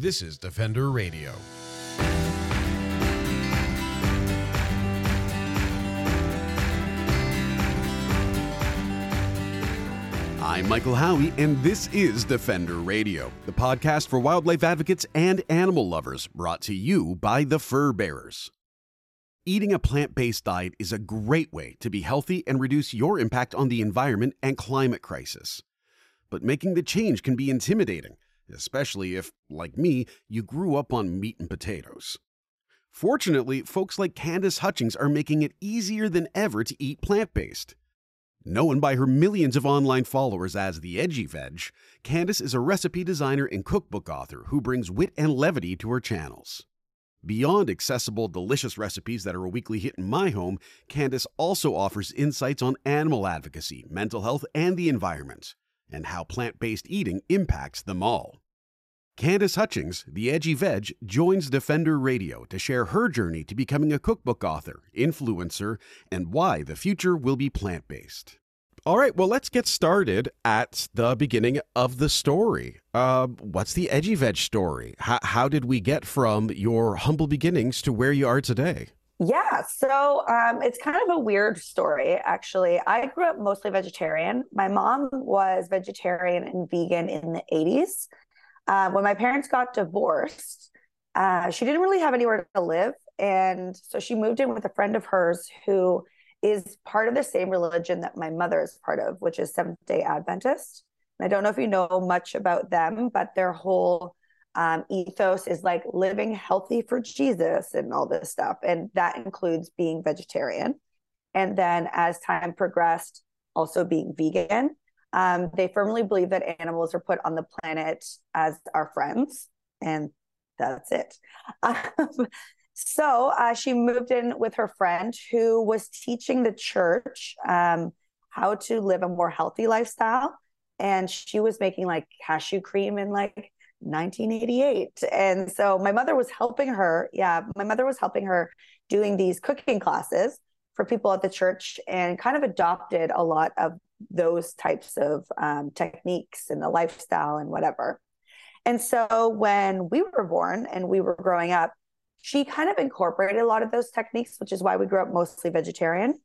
This is Defender Radio. I'm Michael Howie, and this is Defender Radio, the podcast for wildlife advocates and animal lovers, brought to you by the Fur Bearers. Eating a plant based diet is a great way to be healthy and reduce your impact on the environment and climate crisis. But making the change can be intimidating, especially if, like me, you grew up on meat and potatoes. Fortunately, folks like Candice Hutchings are making it easier than ever to eat plant based. Known by her millions of online followers as the Edgy Veg, Candice is a recipe designer and cookbook author who brings wit and levity to her channels. Beyond accessible, delicious recipes that are a weekly hit in my home, Candice also offers insights on animal advocacy, mental health, and the environment, and how plant based eating impacts them all. Candice Hutchings, the Edgy Veg, joins Defender Radio to share her journey to becoming a cookbook author, influencer, and why the future will be plant based. All right, well, let's get started at the beginning of the story. Uh, what's the Edgy Veg story? How, how did we get from your humble beginnings to where you are today? Yeah, so um, it's kind of a weird story, actually. I grew up mostly vegetarian. My mom was vegetarian and vegan in the 80s. Uh, when my parents got divorced, uh, she didn't really have anywhere to live. And so she moved in with a friend of hers who is part of the same religion that my mother is part of, which is Seventh day Adventist. And I don't know if you know much about them, but their whole um, ethos is like living healthy for Jesus and all this stuff. And that includes being vegetarian. And then as time progressed, also being vegan. Um, they firmly believe that animals are put on the planet as our friends. And that's it. Um, so uh, she moved in with her friend who was teaching the church um, how to live a more healthy lifestyle. And she was making like cashew cream in like 1988. And so my mother was helping her. Yeah, my mother was helping her doing these cooking classes for people at the church and kind of adopted a lot of those types of um, techniques and the lifestyle and whatever. And so when we were born and we were growing up, she kind of incorporated a lot of those techniques, which is why we grew up mostly vegetarian.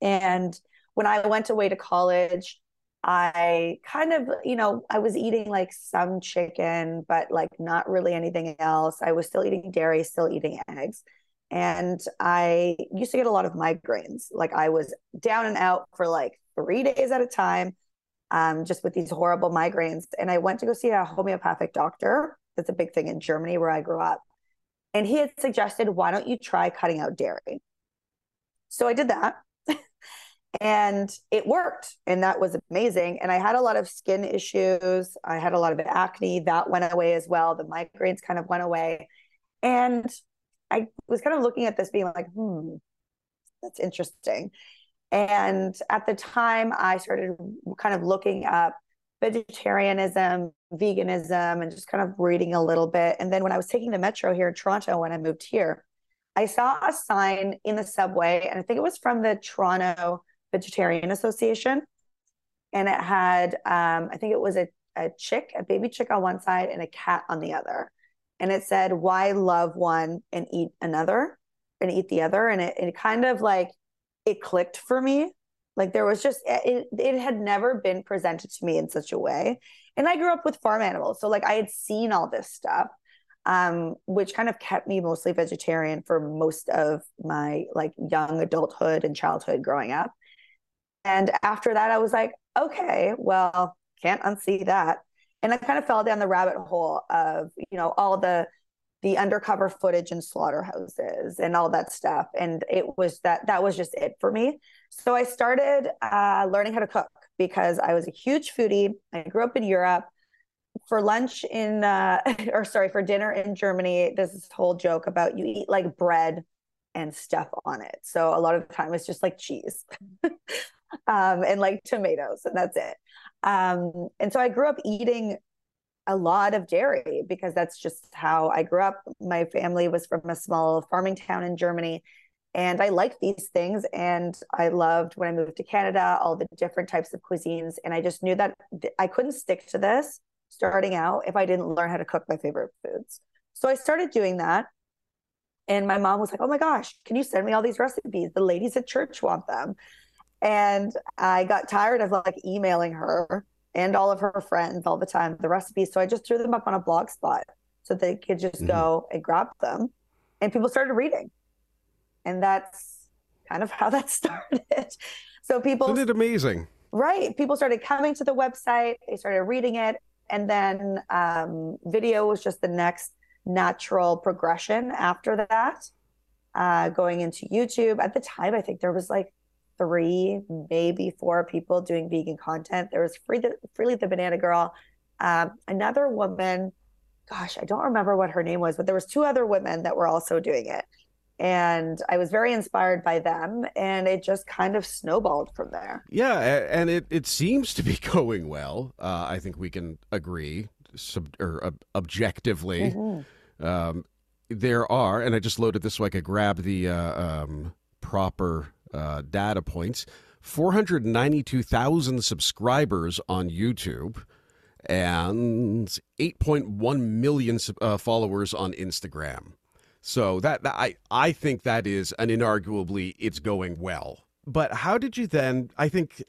And when I went away to college, I kind of, you know, I was eating like some chicken, but like not really anything else. I was still eating dairy, still eating eggs. And I used to get a lot of migraines. Like I was down and out for like three days at a time, um, just with these horrible migraines. And I went to go see a homeopathic doctor. That's a big thing in Germany where I grew up. And he had suggested, why don't you try cutting out dairy? So I did that and it worked. And that was amazing. And I had a lot of skin issues. I had a lot of acne that went away as well. The migraines kind of went away. And I was kind of looking at this being like, hmm, that's interesting. And at the time, I started kind of looking up vegetarianism, veganism, and just kind of reading a little bit. And then when I was taking the metro here in Toronto, when I moved here, I saw a sign in the subway, and I think it was from the Toronto Vegetarian Association. And it had, um, I think it was a, a chick, a baby chick on one side, and a cat on the other. And it said, Why love one and eat another and eat the other? And it, it kind of like, it clicked for me like there was just it, it had never been presented to me in such a way. And I grew up with farm animals. So like I had seen all this stuff. Um, which kind of kept me mostly vegetarian for most of my like young adulthood and childhood growing up. And after that, I was like, okay, well, can't unsee that. And I kind of fell down the rabbit hole of, you know, all the the undercover footage in slaughterhouses and all that stuff. And it was that that was just it for me. So I started uh, learning how to cook because I was a huge foodie. I grew up in Europe. For lunch in, uh, or sorry, for dinner in Germany, there's this whole joke about you eat like bread and stuff on it. So a lot of the time it's just like cheese um, and like tomatoes, and that's it. Um, and so I grew up eating a lot of dairy because that's just how I grew up. My family was from a small farming town in Germany. And I liked these things. And I loved when I moved to Canada, all the different types of cuisines. And I just knew that I couldn't stick to this. starting out if I didn't learn how to cook my favorite foods. So I started doing that. And my mom was like, Oh my gosh, can you send me all these recipes? The ladies at church want them. And I got tired of like emailing her and all of her friends all the time the recipes. So I just threw them up on a blog spot so they could just mm-hmm. go and grab them. And people started reading. And that's kind of how that started. So people Isn't it amazing? Right. People started coming to the website, they started reading it. And then um, video was just the next natural progression after that. Uh, going into YouTube. At the time, I think there was like three, maybe four people doing vegan content. There was Free the, Freelee the Banana Girl, um, another woman. Gosh, I don't remember what her name was, but there was two other women that were also doing it, and I was very inspired by them, and it just kind of snowballed from there. Yeah, and it it seems to be going well. Uh, I think we can agree, sub, or uh, objectively. Mm-hmm. Um, there are, and I just loaded this so I could grab the uh, um, proper uh, data points 492,000 subscribers on YouTube and 8.1 million uh, followers on Instagram. So that, that, I I think that is an inarguably it's going well. But how did you then? I think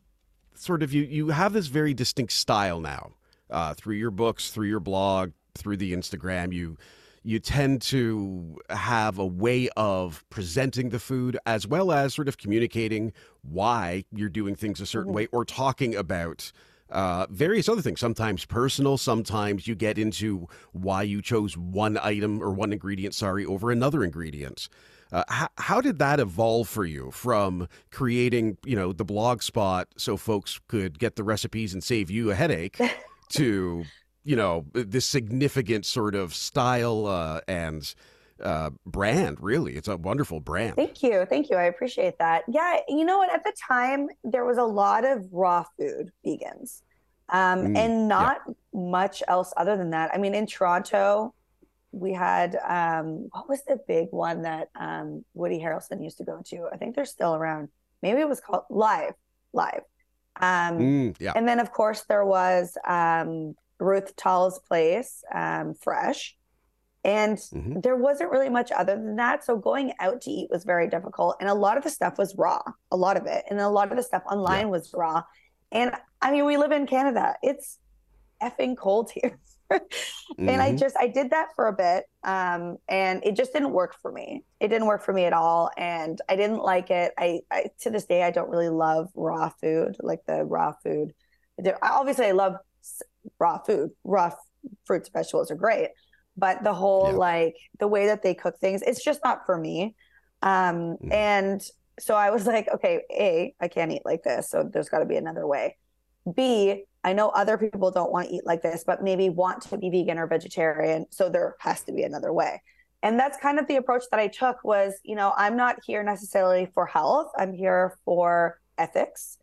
sort of you you have this very distinct style now uh, through your books, through your blog, through the Instagram. You you tend to have a way of presenting the food as well as sort of communicating why you're doing things a certain mm-hmm. way or talking about uh, various other things, sometimes personal, sometimes you get into why you chose one item or one ingredient, sorry, over another ingredient. Uh, how, how did that evolve for you from creating, you know, the blog spot so folks could get the recipes and save you a headache to you know this significant sort of style uh, and uh, brand. Really, it's a wonderful brand. Thank you, thank you. I appreciate that. Yeah, you know what? At the time, there was a lot of raw food vegans, um, mm, and not yeah. much else other than that. I mean, in Toronto, we had um, what was the big one that um, Woody Harrelson used to go to? I think they're still around. Maybe it was called Live, Live. Um, mm, yeah. And then, of course, there was um, Ruth Tal's place, um, fresh. And mm-hmm. there wasn't really much other than that. So going out to eat was very difficult. And a lot of the stuff was raw, a lot of it. And a lot of the stuff online yeah. was raw. And I mean, we live in Canada, it's effing cold here. mm-hmm. And I mm-hmm. just, I did that for a bit. Um, and it just didn't work for me. It didn't work for me at all. And I didn't like it. I, I to this day, I don't really love raw food, like the raw food. Obviously, I love raw food, raw fruits, and vegetables are great. But the whole yeah. like the way that they cook things, it's just not for me. Um, mm. And so I was like, okay, A, I can't eat like this. So there's got to be another way. B, I know other people don't want to eat like this, but maybe want to be vegan or vegetarian. So there has to be another way. And that's kind of the approach that I took was, you know, I'm not here necessarily for health. I'm here for ethics.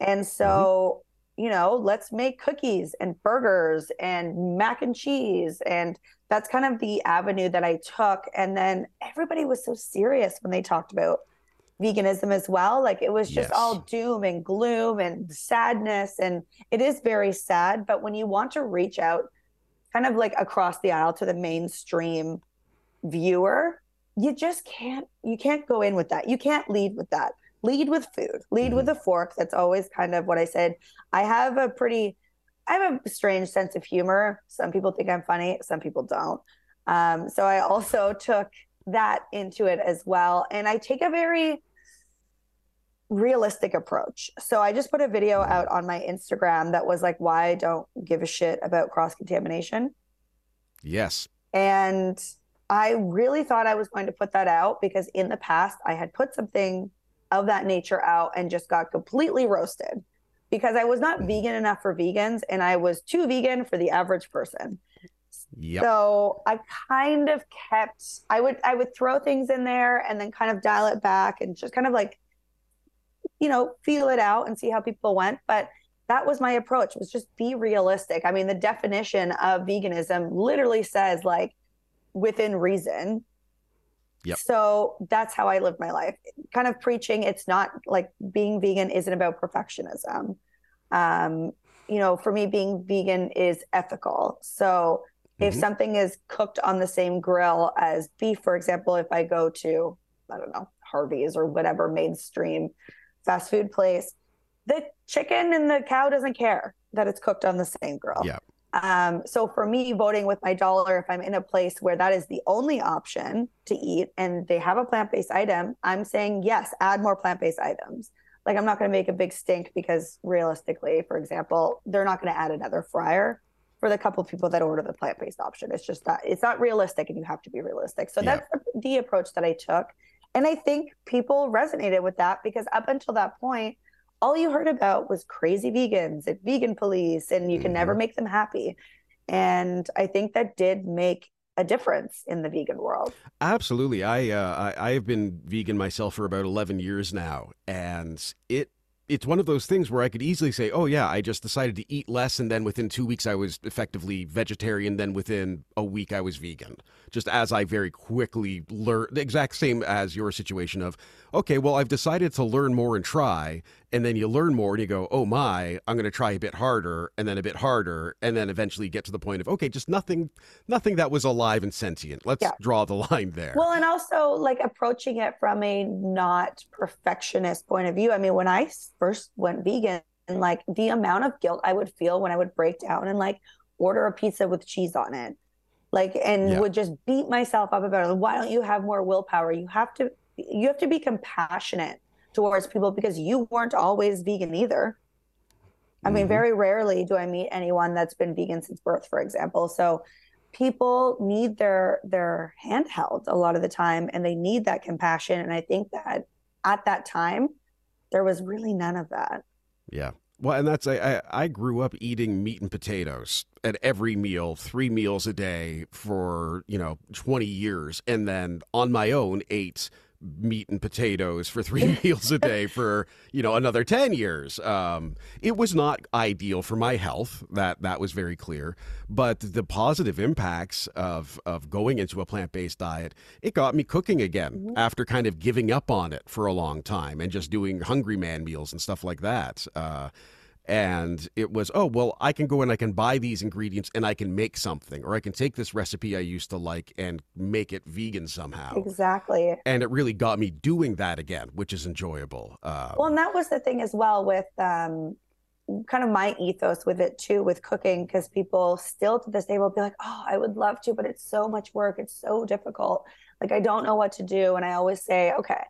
And so you know, let's make cookies and burgers and mac and cheese. And that's kind of the avenue that I took. And then everybody was so serious when they talked about veganism as well. Like it was just yes. all doom and gloom and sadness. And it is very sad. But when you want to reach out kind of like across the aisle to the mainstream viewer, you just can't, you can't go in with that. You can't lead with that lead with food, lead mm-hmm. with a fork. That's always kind of what I said. I have a pretty, I have a strange sense of humor. Some people think I'm funny, some people don't. Um, so I also took that into it as well. And I take a very realistic approach. So I just put a video out on my Instagram that was like, why I don't give a shit about cross contamination. Yes. And I really thought I was going to put that out because in the past I had put something of that nature out and just got completely roasted because I was not mm. vegan enough for vegans and I was too vegan for the average person. Yep. So I kind of kept I would I would throw things in there and then kind of dial it back and just kind of like you know feel it out and see how people went but that was my approach was just be realistic. I mean the definition of veganism literally says like within reason Yep. So that's how I live my life. Kind of preaching it's not like being vegan isn't about perfectionism. Um, you know, for me, being vegan is ethical. So if mm-hmm. something is cooked on the same grill as beef, for example, if I go to, I don't know, Harvey's or whatever mainstream fast food place, the chicken and the cow doesn't care that it's cooked on the same grill. Yeah. Um, so for me, voting with my dollar, if I'm in a place where that is the only option to eat and they have a plant based item, I'm saying yes, add more plant based items. Like I'm not going to make a big stink because realistically, for example, they're not going to add another fryer for the couple people that order the plant based option. It's just that it's not realistic and you have to be realistic. So yeah. that's the, the approach that I took. And I think people resonated with that because up until that point, all you heard about was crazy vegans and vegan police, and you can mm-hmm. never make them happy. And I think that did make a difference in the vegan world. Absolutely. I, uh, I I have been vegan myself for about 11 years now and it it's one of those things where I could easily say, "Oh yeah, I just decided to eat less and then within 2 weeks I was effectively vegetarian, then within a week I was vegan." Just as I very quickly learned the exact same as your situation of, "Okay, well I've decided to learn more and try." And then you learn more and you go, "Oh my, I'm going to try a bit harder and then a bit harder and then eventually get to the point of, okay, just nothing nothing that was alive and sentient. Let's yeah. draw the line there." Well, and also like approaching it from a not perfectionist point of view. I mean, when I first went vegan and like the amount of guilt I would feel when I would break down and like order a pizza with cheese on it. Like and yeah. would just beat myself up about it. Why don't you have more willpower? You have to you have to be compassionate towards people because you weren't always vegan either. I mean, mm-hmm. very rarely do I meet anyone that's been vegan since birth, for example. So people need their their handheld a lot of the time and they need that compassion. And I think that at that time, there was really none of that. Yeah. Well, and that's I, I grew up eating meat and potatoes at every meal, three meals a day for you know twenty years, and then on my own ate meat and potatoes for three meals a day for you know another 10 years. Um, it was not ideal for my health that that was very clear but the positive impacts of of going into a plant-based diet it got me cooking again after kind of giving up on it for a long time and just doing hungry man meals and stuff like that. Uh, and it was oh well i can go and i can buy these ingredients and i can make something or i can take this recipe i used to like and make it vegan somehow. Exactly. And it really got me doing that again which is enjoyable um, well and that was the thing as well with um, kind of my ethos with it too with cooking because people still to this day will be like oh i would love to but it's so much work. It's so difficult. Like i don't know what to do. And i always say okay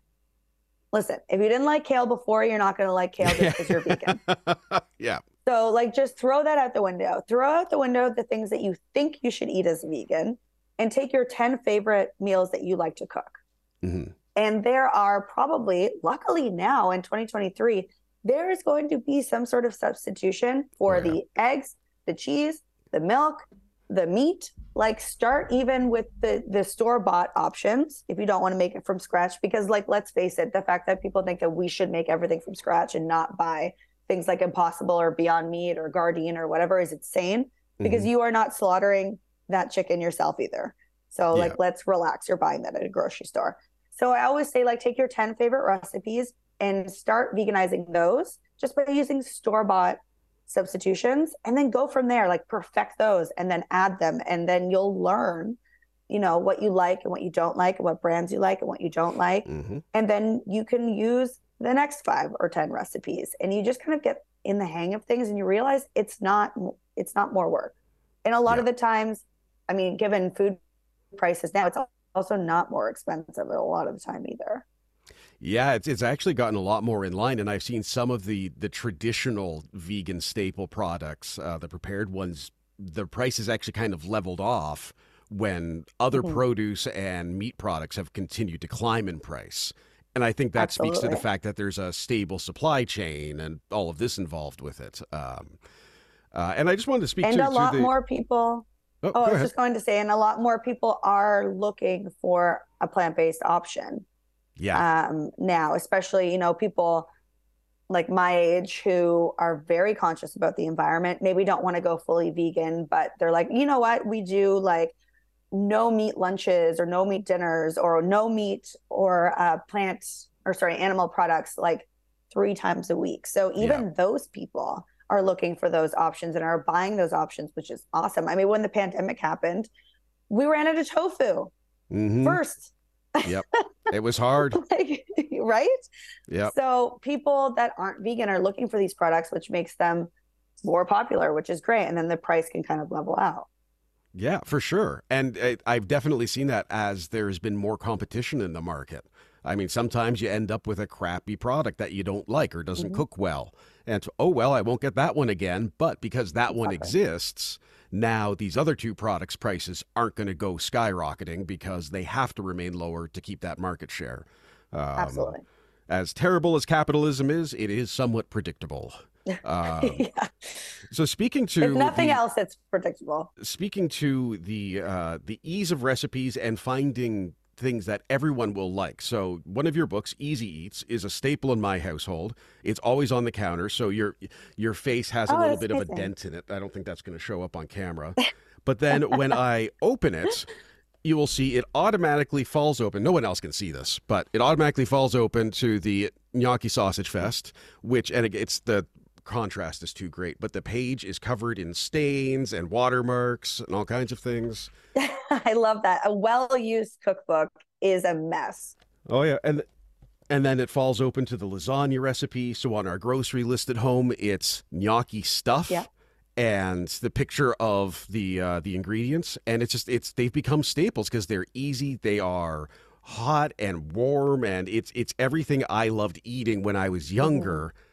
listen, if you didn't like kale before, you're not going to like kale just because you're vegan. yeah. So, like, just throw that out the window. Throw out the window the things that you think you should eat as vegan and take your 10 favorite meals that you like to cook. Mm-hmm. And there are probably, luckily now in 2023, there is going to be some sort of substitution for oh, yeah. the eggs, the cheese, the milk, the meat like start even with the the store bought options if you don't want to make it from scratch because like let's face it the fact that people think that we should make everything from scratch and not buy things like impossible or beyond meat or Gardein or whatever is insane because mm-hmm. you are not slaughtering that chicken yourself either so yeah. like let's relax you're buying that at a grocery store so i always say like take your 10 favorite recipes and start veganizing those just by using store bought substitutions and then go from there like perfect those and then add them and then you'll learn you know what you like and what you don't like and what brands you like and what you don't like mm-hmm. and then you can use the next 5 or 10 recipes and you just kind of get in the hang of things and you realize it's not it's not more work and a lot yeah. of the times i mean given food prices now it's also not more expensive a lot of the time either yeah, it's, it's actually gotten a lot more in line, and I've seen some of the the traditional vegan staple products, uh, the prepared ones. The price is actually kind of leveled off when other mm-hmm. produce and meat products have continued to climb in price. And I think that Absolutely. speaks to the fact that there's a stable supply chain and all of this involved with it. Um, uh, and I just wanted to speak and to, a lot the... more people. Oh, oh I was ahead. just going to say, and a lot more people are looking for a plant based option yeah um, now especially you know people like my age who are very conscious about the environment maybe don't want to go fully vegan but they're like you know what we do like no meat lunches or no meat dinners or no meat or uh, plant or sorry animal products like three times a week so even yeah. those people are looking for those options and are buying those options, which is awesome. I mean, when the pandemic happened, we ran out of tofu mm-hmm. first. Yep. It was hard. like, right? Yeah. So people that aren't vegan are looking for these products, which makes them more popular, which is great. And then the price can kind of level out. Yeah, for sure. And I've definitely seen that as there's been more competition in the market. I mean, sometimes you end up with a crappy product that you don't like or doesn't mm-hmm. cook well. And oh, well, I won't get that one again. But because that one exists, now these other two products' prices aren't going to go skyrocketing because they have to remain lower to keep that market share. Um, Absolutely. As terrible as capitalism is, it is somewhat predictable. Um, yeah. So speaking to if nothing the, else, it's predictable. Speaking to the uh, the ease of recipes and finding things that everyone will like. So one of your books, Easy Eats, is a staple in my household. It's always on the counter, so your your face has a oh, little bit of a dent in it. I don't think that's going to show up on camera. But then when I open it, you will see it automatically falls open. No one else can see this, but it automatically falls open to the gnocchi sausage fest, which and it's the contrast is too great, but the page is covered in stains and watermarks and all kinds of things. I love that. A well-used cookbook is a mess. Oh yeah, and and then it falls open to the lasagna recipe. So on our grocery list at home, it's gnocchi stuff. Yeah. And the picture of the uh, the ingredients, and it's just it's they've become staples because they're easy. They are hot and warm, and it's it's everything I loved eating when I was younger. Mm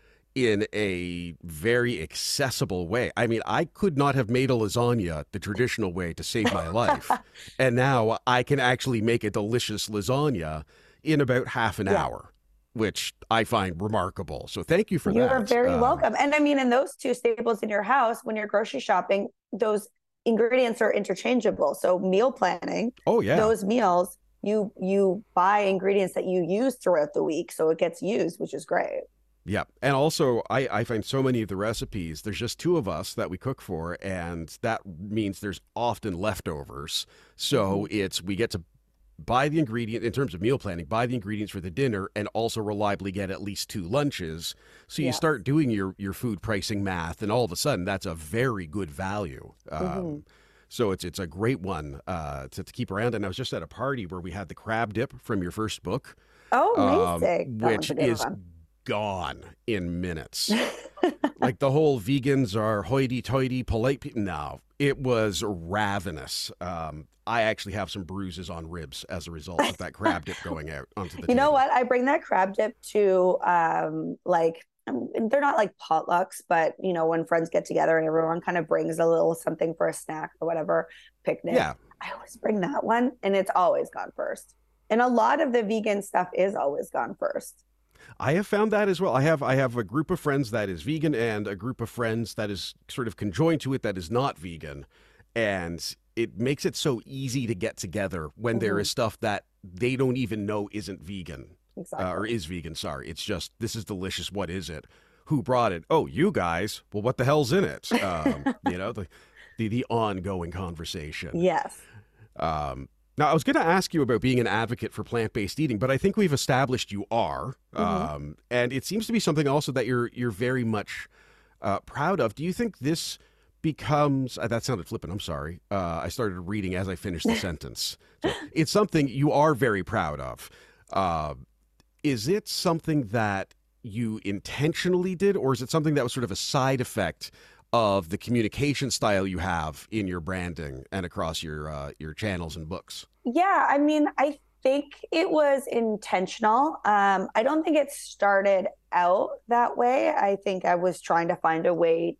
in a very accessible way. I mean, I could not have made a lasagna the traditional way to save my life. and now I can actually make a delicious lasagna in about half an yeah. hour, which I find remarkable. So thank you for you that. You're very uh, welcome. And I mean, in those two staples in your house, when you're grocery shopping, those ingredients are interchangeable. So meal planning, oh yeah, those meals you you buy ingredients that you use throughout the week, so it gets used, which is great. Yeah. And also, I, I find so many of the recipes, there's just two of us that we cook for, and that means there's often leftovers. So mm-hmm. it's, we get to buy the ingredient in terms of meal planning, buy the ingredients for the dinner, and also reliably get at least two lunches. So you yeah. start doing your, your food pricing math, and all of a sudden, that's a very good value. Um, mm-hmm. So it's it's a great one uh, to, to keep around. And I was just at a party where we had the crab dip from your first book. Oh, amazing! Um, which is one gone in minutes. like the whole vegans are hoity-toity, polite people. No, it was ravenous. Um, I actually have some bruises on ribs as a result of that crab dip going out onto the. You table. know what? I bring that crab dip to um, like um, they're not like potlucks, but you know when friends get together and everyone kind of brings a little something for a snack or whatever picnic. Yeah. I always bring that one, and it's always gone first. And a lot of the vegan stuff is always gone first. I have found that as well. I have I have a group of friends that is vegan and a group of friends that is sort of conjoined to it that is not vegan, and it makes it so easy to get together when mm-hmm. there is stuff that they don't even know isn't vegan exactly. uh, or is vegan. Sorry, it's just this is delicious. What is it? Who brought it? Oh, you guys. Well, what the hell's in it? Um, you know the, the the ongoing conversation. Yes. Um, now, I was going to ask you about being an advocate for plant based eating, but I think we've established you are, mm-hmm. um, and it seems to be something also that you're you're very much uh, proud of. Do you think this becomes uh, that sounded flippant? I'm sorry. Uh, I started reading as I finished the sentence. So it's something you are very proud of. Uh, is it something that you intentionally did, or is it something that was sort of a side effect of the communication style you have in your branding and across your uh, your channels and books? Yeah, I mean, I think it was intentional. Um, I don't think it started out that way. I think I was trying to find a way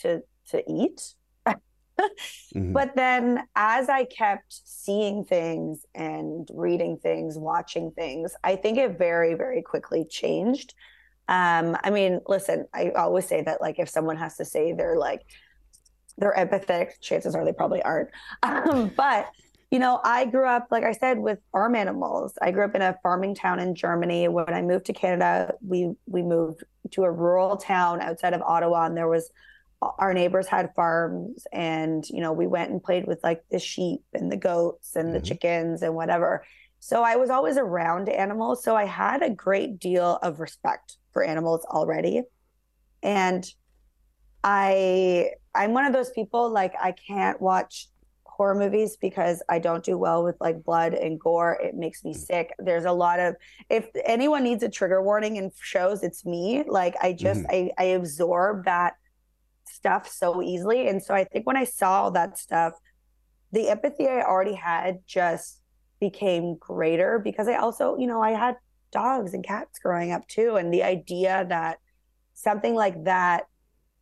to to eat. mm-hmm. But then as I kept seeing things and reading things, watching things, I think it very, very quickly changed. Um, I mean, listen, I always say that like if someone has to say they're like they're empathetic, chances are they probably aren't. Um, but you know, I grew up, like I said, with farm animals. I grew up in a farming town in Germany. When I moved to Canada, we we moved to a rural town outside of Ottawa, and there was our neighbors had farms, and you know, we went and played with like the sheep and the goats and mm-hmm. the chickens and whatever. So I was always around animals. So I had a great deal of respect for animals already. And I I'm one of those people like I can't watch horror movies because I don't do well with like blood and gore. It makes me mm. sick. There's a lot of if anyone needs a trigger warning in shows, it's me. Like I just mm-hmm. I, I absorb that stuff so easily. And so I think when I saw all that stuff, the empathy I already had just became greater because I also, you know, I had dogs and cats growing up too. And the idea that something like that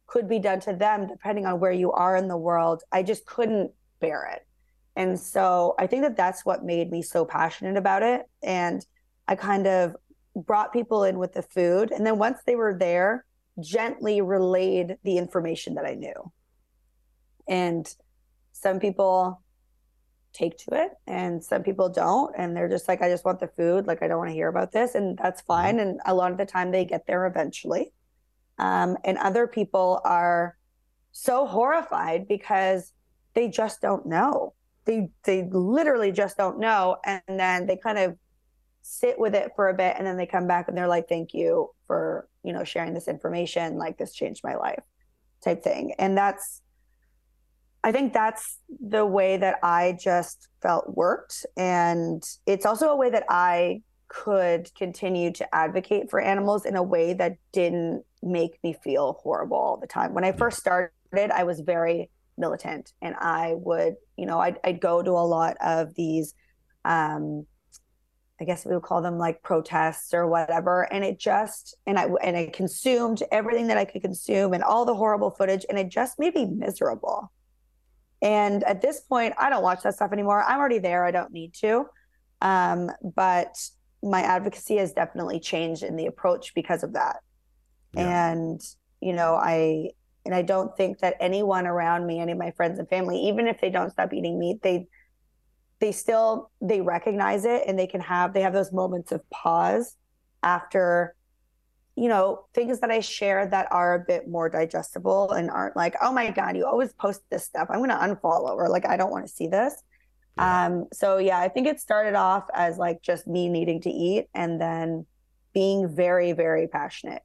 could be done to them, depending on where you are in the world, I just couldn't bear it. And so I think that that's what made me so passionate about it. And I kind of brought people in with the food. And then once they were there, gently relayed the information that I knew. And some people take to it and some people don't and they're just like i just want the food like i don't want to hear about this and that's mm-hmm. fine and a lot of the time they get there eventually. Um, and other people are so horrified because they just don't know. They they literally just don't know and then they kind of sit with it for a bit and then they come back and they're like thank you for you know sharing this information like this changed my life type thing. And that's i think that's the way that i just felt worked and it's also a way that i could continue to advocate for animals in a way that didn't make me feel horrible all the time when i first started i was very militant and i would you know i'd, I'd go to a lot of these um I guess we would call them like protests or whatever. And it just and I and I consumed everything that I could consume and all the horrible footage, and it just made me miserable. And at this point, I don't watch that stuff anymore. I'm already there. I don't need to. Um, but my advocacy has definitely changed in the approach because of that. Yeah. And you know, I and I don't think that anyone around me, any of my friends and family, even if they don't stop eating meat, they they still they recognize it and they can have they have those moments of pause after you know things that i share that are a bit more digestible and aren't like oh my god you always post this stuff i'm going to unfollow or like i don't want to see this yeah. um so yeah i think it started off as like just me needing to eat and then being very very passionate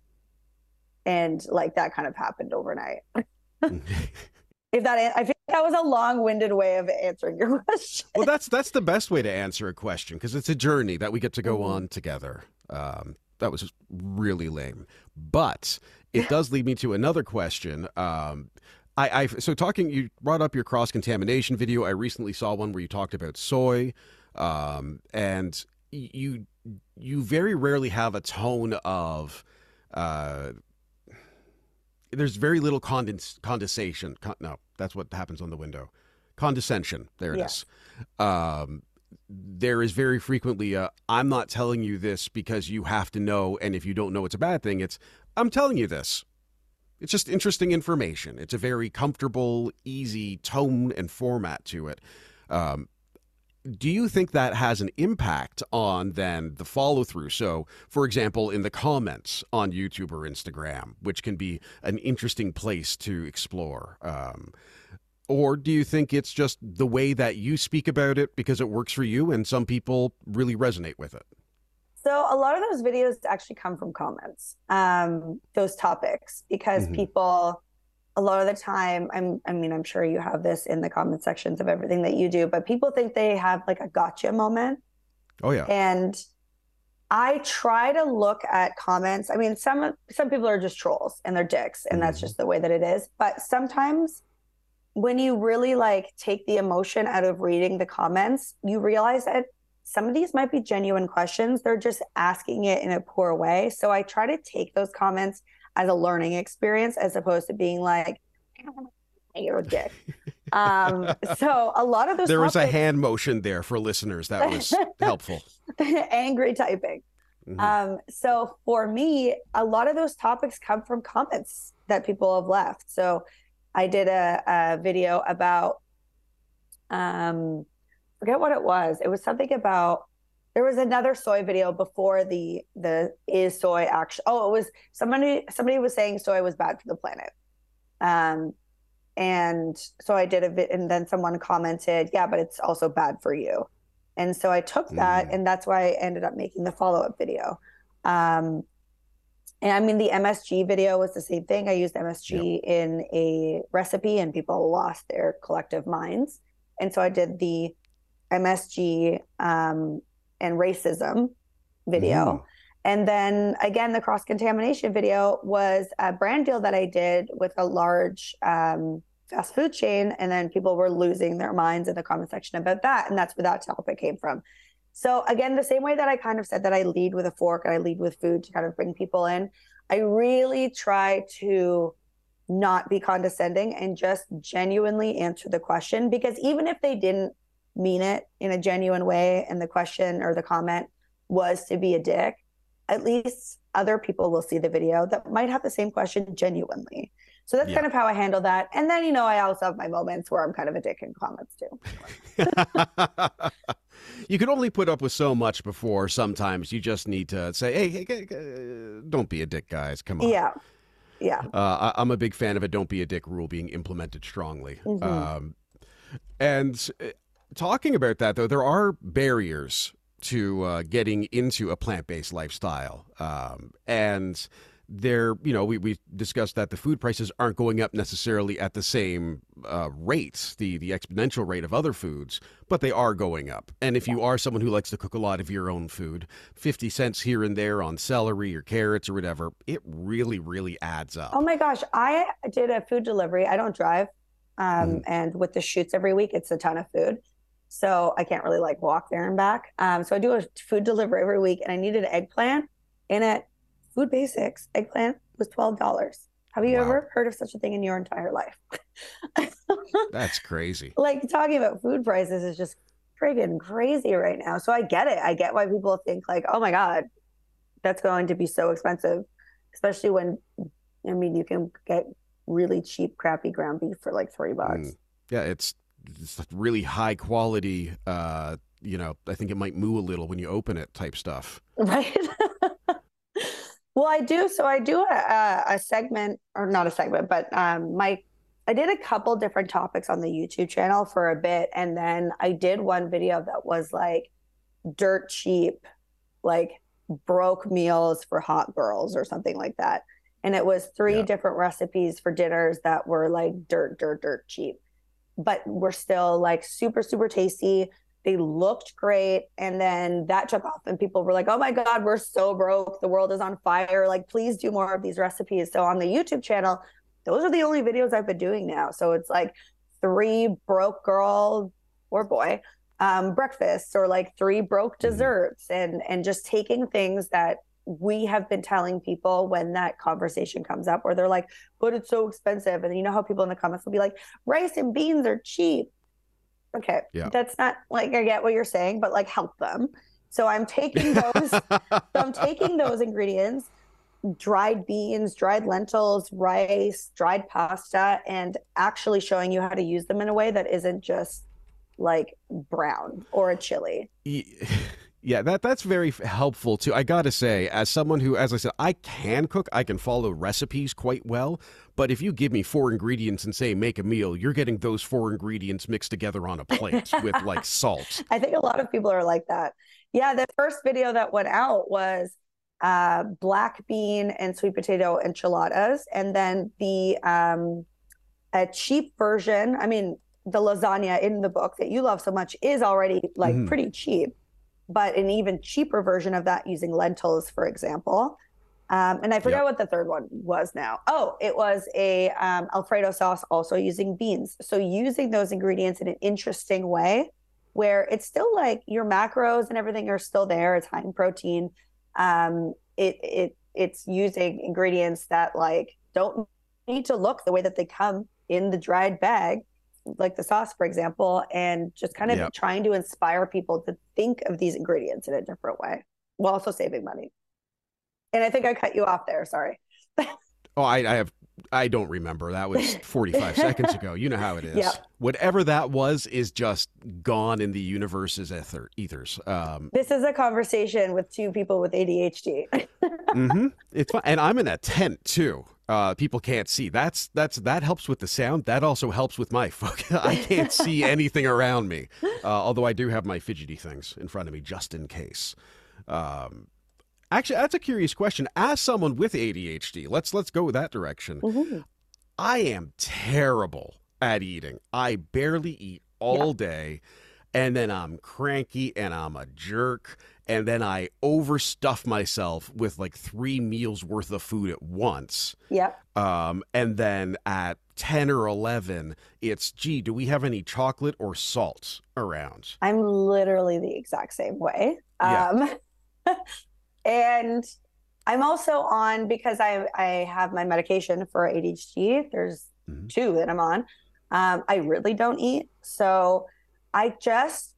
and like that kind of happened overnight if that I think that was a long-winded way of answering your question. Well, that's that's the best way to answer a question because it's a journey that we get to go mm-hmm. on together. Um, that was really lame, but it does lead me to another question. Um, I, I so talking. You brought up your cross contamination video. I recently saw one where you talked about soy, um, and you you very rarely have a tone of. Uh, there's very little condens- condensation. Con- no, that's what happens on the window. Condescension. There it yeah. is. Um, there is very frequently a, I'm not telling you this because you have to know, and if you don't know, it's a bad thing. It's I'm telling you this. It's just interesting information. It's a very comfortable, easy tone and format to it. Um, do you think that has an impact on then the follow through? So, for example, in the comments on YouTube or Instagram, which can be an interesting place to explore. Um, or do you think it's just the way that you speak about it because it works for you and some people really resonate with it? So, a lot of those videos actually come from comments, um, those topics, because mm-hmm. people a lot of the time i'm i mean i'm sure you have this in the comment sections of everything that you do but people think they have like a gotcha moment oh yeah and i try to look at comments i mean some some people are just trolls and they're dicks and mm-hmm. that's just the way that it is but sometimes when you really like take the emotion out of reading the comments you realize that some of these might be genuine questions they're just asking it in a poor way so i try to take those comments as a learning experience as opposed to being like you're a dick. Um, so a lot of those there topics, was a hand motion there for listeners that was helpful. Angry typing. Mm-hmm. Um, so for me, a lot of those topics come from comments that people have left. So I did a, a video about um forget what it was. It was something about there was another soy video before the the is soy actually oh it was somebody somebody was saying soy was bad for the planet um and so i did a bit and then someone commented yeah but it's also bad for you and so i took that mm. and that's why i ended up making the follow-up video um and I mean, the MSG video was the same thing. I used MSG yep. in a recipe, and people lost their collective minds. And so I did the MSG um, and racism video. Mm. And then again, the cross contamination video was a brand deal that I did with a large um, fast food chain. And then people were losing their minds in the comment section about that. And that's where that topic came from. So again, the same way that I kind of said that I lead with a fork and I lead with food to kind of bring people in, I really try to not be condescending and just genuinely answer the question because even if they didn't mean it in a genuine way and the question or the comment was to be a dick, at least other people will see the video that might have the same question genuinely. So that's yeah. kind of how I handle that. And then, you know, I also have my moments where I'm kind of a dick in comments too. you can only put up with so much before sometimes you just need to say, hey, hey, hey don't be a dick, guys. Come on. Yeah. Yeah. Uh, I, am a big fan of a don't be a dick rule being implemented strongly. Mm-hmm. Um, and uh, talking about that, though, there are barriers to uh, getting into a plant based lifestyle. Um, and there, you know, we, we discussed that the food prices aren't going up necessarily at the same uh, rate, the, the exponential rate of other foods, but they are going up. And if you are someone who likes to cook a lot of your own food, 50 cents here and there on celery or carrots or whatever, it really, really adds up. Oh my gosh. I did a food delivery. I don't drive. Um, mm. And with the shoots every week, it's a ton of food. So I can't really like walk there and back. Um, so I do a food delivery every week and I needed an eggplant in it Food Basics eggplant was twelve dollars. Have you wow. ever heard of such a thing in your entire life? That's crazy. Like talking about food prices is just friggin' crazy right now. So I get it. I get why people think like, oh my god, that's going to be so expensive, especially when I mean you can get really cheap, crappy ground beef for like three bucks. Mm. Yeah, it's, it's really high quality. Uh, you know, I think it might moo a little when you open it, type stuff. Right. Well, I do. So I do a, a segment, or not a segment, but um, my I did a couple different topics on the YouTube channel for a bit, and then I did one video that was like dirt cheap, like broke meals for hot girls or something like that. And it was three yeah. different recipes for dinners that were like dirt, dirt, dirt cheap, but were still like super, super tasty they looked great. And then that took off, and people were like, oh my God, we're so broke. The world is on fire. Like, please do more of these recipes. So on the YouTube channel, those are the only videos I've been doing now. So it's like three broke girl or boy um, breakfasts or like three broke mm-hmm. desserts and and just taking things that we have been telling people when that conversation comes up where they're like but it's so expensive and you know how people in the comments will be like rice and beans are cheap okay, yeah. that's not like I get what you're saying, but like help them. So I'm taking those, so I'm taking those ingredients, dried beans, dried lentils, rice, dried pasta, and actually showing you how to use them in a way that isn't just like brown or a chili. Yeah, that that's very helpful too. I got to say, as someone who, as I said, I can cook, I can follow recipes quite well. But if you give me four ingredients and say make a meal, you're getting those four ingredients mixed together on a plate with like salt. I think a lot of people are like that. Yeah, the first video that went out was uh, black bean and sweet potato enchiladas, and then the um, a cheap version. I mean, the lasagna in the book that you love so much is already like mm-hmm. pretty cheap but an even cheaper version of that using lentils, for example. Um, and I forget yep. what the third one was now. Oh, it was a um, Alfredo sauce, also using beans. So using those ingredients in an interesting way, where it's still like your macros and everything are still there. It's high in protein. Um, it it it's using ingredients that like don't need to look the way that they come in the dried bag, like the sauce, for example, and just kind of yep. trying to inspire people to think of these ingredients in a different way while also saving money. And I think I cut you off there. Sorry. oh, I, I have I don't remember. That was 45 seconds ago. You know how it is. Yep. Whatever that was is just gone in the universe's ether, ethers. Um, this is a conversation with two people with ADHD. mm-hmm. It's fun. And I'm in a tent too uh, people can't see. That's that's that helps with the sound. That also helps with my focus. I can't see anything around me, uh, although I do have my fidgety things in front of me just in case. Um, Actually, that's a curious question. As someone with ADHD, let's let's go that direction. Mm-hmm. I am terrible at eating. I barely eat all yeah. day and then I'm cranky and I'm a jerk and then I overstuff myself with like three meals worth of food at once. Yep. Um, and then at 10 or 11, it's, gee, do we have any chocolate or salt around? I'm literally the exact same way. Yeah. Um, and I'm also on because I, I have my medication for ADHD. There's mm-hmm. two that I'm on. Um, I really don't eat. So I just,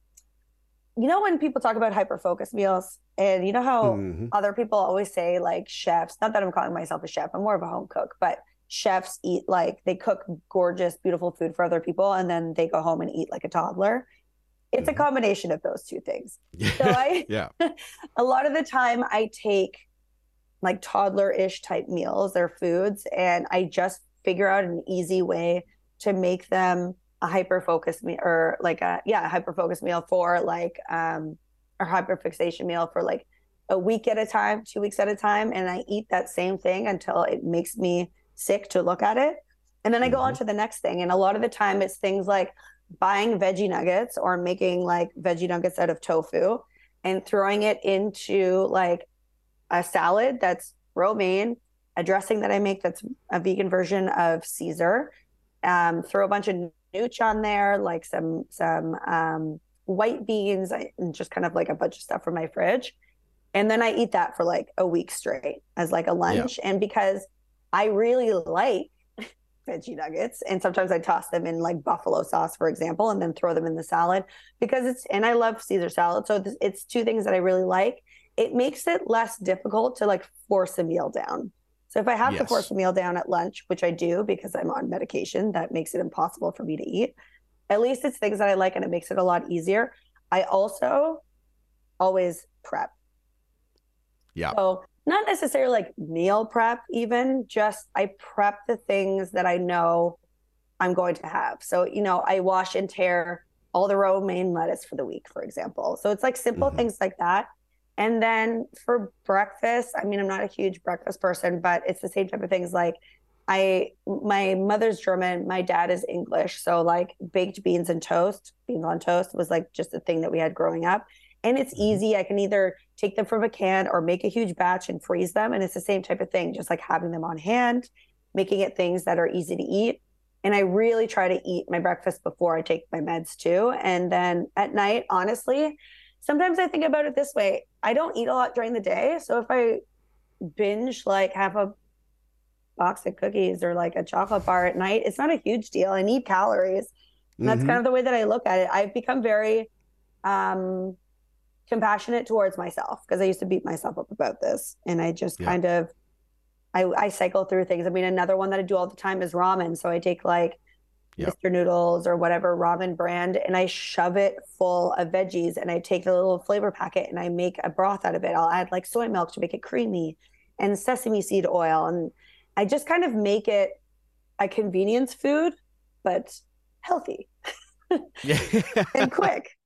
you know, when people talk about hyper focus meals, and you know how mm-hmm. other people always say, like chefs, not that I'm calling myself a chef, I'm more of a home cook, but chefs eat like they cook gorgeous, beautiful food for other people, and then they go home and eat like a toddler. It's mm-hmm. a combination of those two things. So I, yeah, a lot of the time I take like toddler ish type meals or foods, and I just figure out an easy way to make them a hyper focus meal or like a yeah hyper focus meal for like um or hyper fixation meal for like a week at a time two weeks at a time. And i eat that same thing until it makes me sick to look at it. And then i go mm-hmm. on to the next thing. And a lot of the time it's things like buying veggie nuggets or making like veggie nuggets out of tofu and throwing it into like a salad that's romaine a dressing that i make that's a vegan version of caesar um, throw a bunch of nooch on there, like some some um, white beans, and just kind of like a bunch of stuff from my fridge. And then I eat that for like a week straight as like a lunch. Yeah. And because I really like veggie nuggets, and sometimes I toss them in like buffalo sauce, for example, and then throw them in the salad because it's and I love Caesar salad, so it's two things that I really like. It makes it less difficult to like force a meal down. So if I have yes. to force a meal down at lunch, which I do because I'm on medication, that makes it impossible for me to eat. At least it's things that I like and it makes it a lot easier. I also always prep. Yeah. So not necessarily like meal prep, even just I prep the things that I know I'm going to have. So, you know, I wash and tear all the romaine lettuce for the week, for example. So it's like simple mm-hmm. things like that and then for breakfast, I mean, I'm not a huge breakfast person, but it's the same type of things like I my mother's German, my dad is English, so like baked beans and toast, beans on toast was like just a thing that we had growing up. And it's mm-hmm. easy. I can either take them from a can or make a huge batch and freeze them and it's the same type of thing, just like having them on hand, making it things that are easy to eat. And I really try to eat my breakfast before I take my meds too. And then at night, honestly, sometimes I think about it this way I don't eat a lot during the day. So if I binge like half a box of cookies or like a chocolate bar at night, it's not a huge deal. I need calories. And that's mm-hmm. kind of the way that I look at it. I've become very um, compassionate towards myself because I used to beat myself up about this. And I just yeah. kind of I, I cycle through things. I mean, another one that I do all the time is ramen. So I take like yep. Mr. Noodles or whatever ramen brand, and I shove it full of veggies. And I take the little flavor packet and I make a broth out of it. I'll add like soy milk to make it creamy and sesame seed oil. And I just kind of make it a convenience food, but healthy and quick.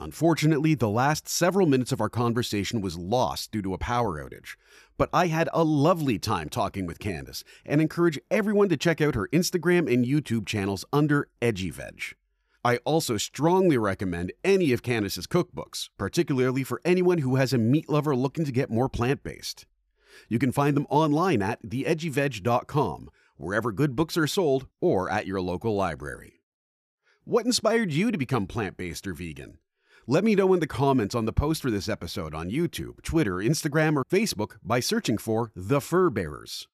Unfortunately, the last several minutes of our conversation was lost due to a power outage. But I had a lovely time talking with Candice and encourage everyone to check out her Instagram and YouTube channels under Edgy Veg. I also strongly recommend any of Candice's cookbooks, particularly for anyone who has a meat lover looking to get more plant based. You can find them online at theedgyveg.com, wherever good books are sold, or at your local library. What inspired you to become plant based or vegan? Let me know in the comments on the post for this episode on YouTube, Twitter, Instagram, or Facebook by searching for The Fur Bearers.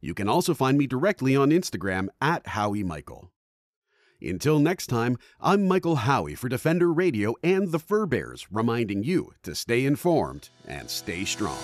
You can also find me directly on Instagram at Howie Michael. Until next time, I'm Michael Howie for Defender Radio and The Fur Bearers, reminding you to stay informed and stay strong.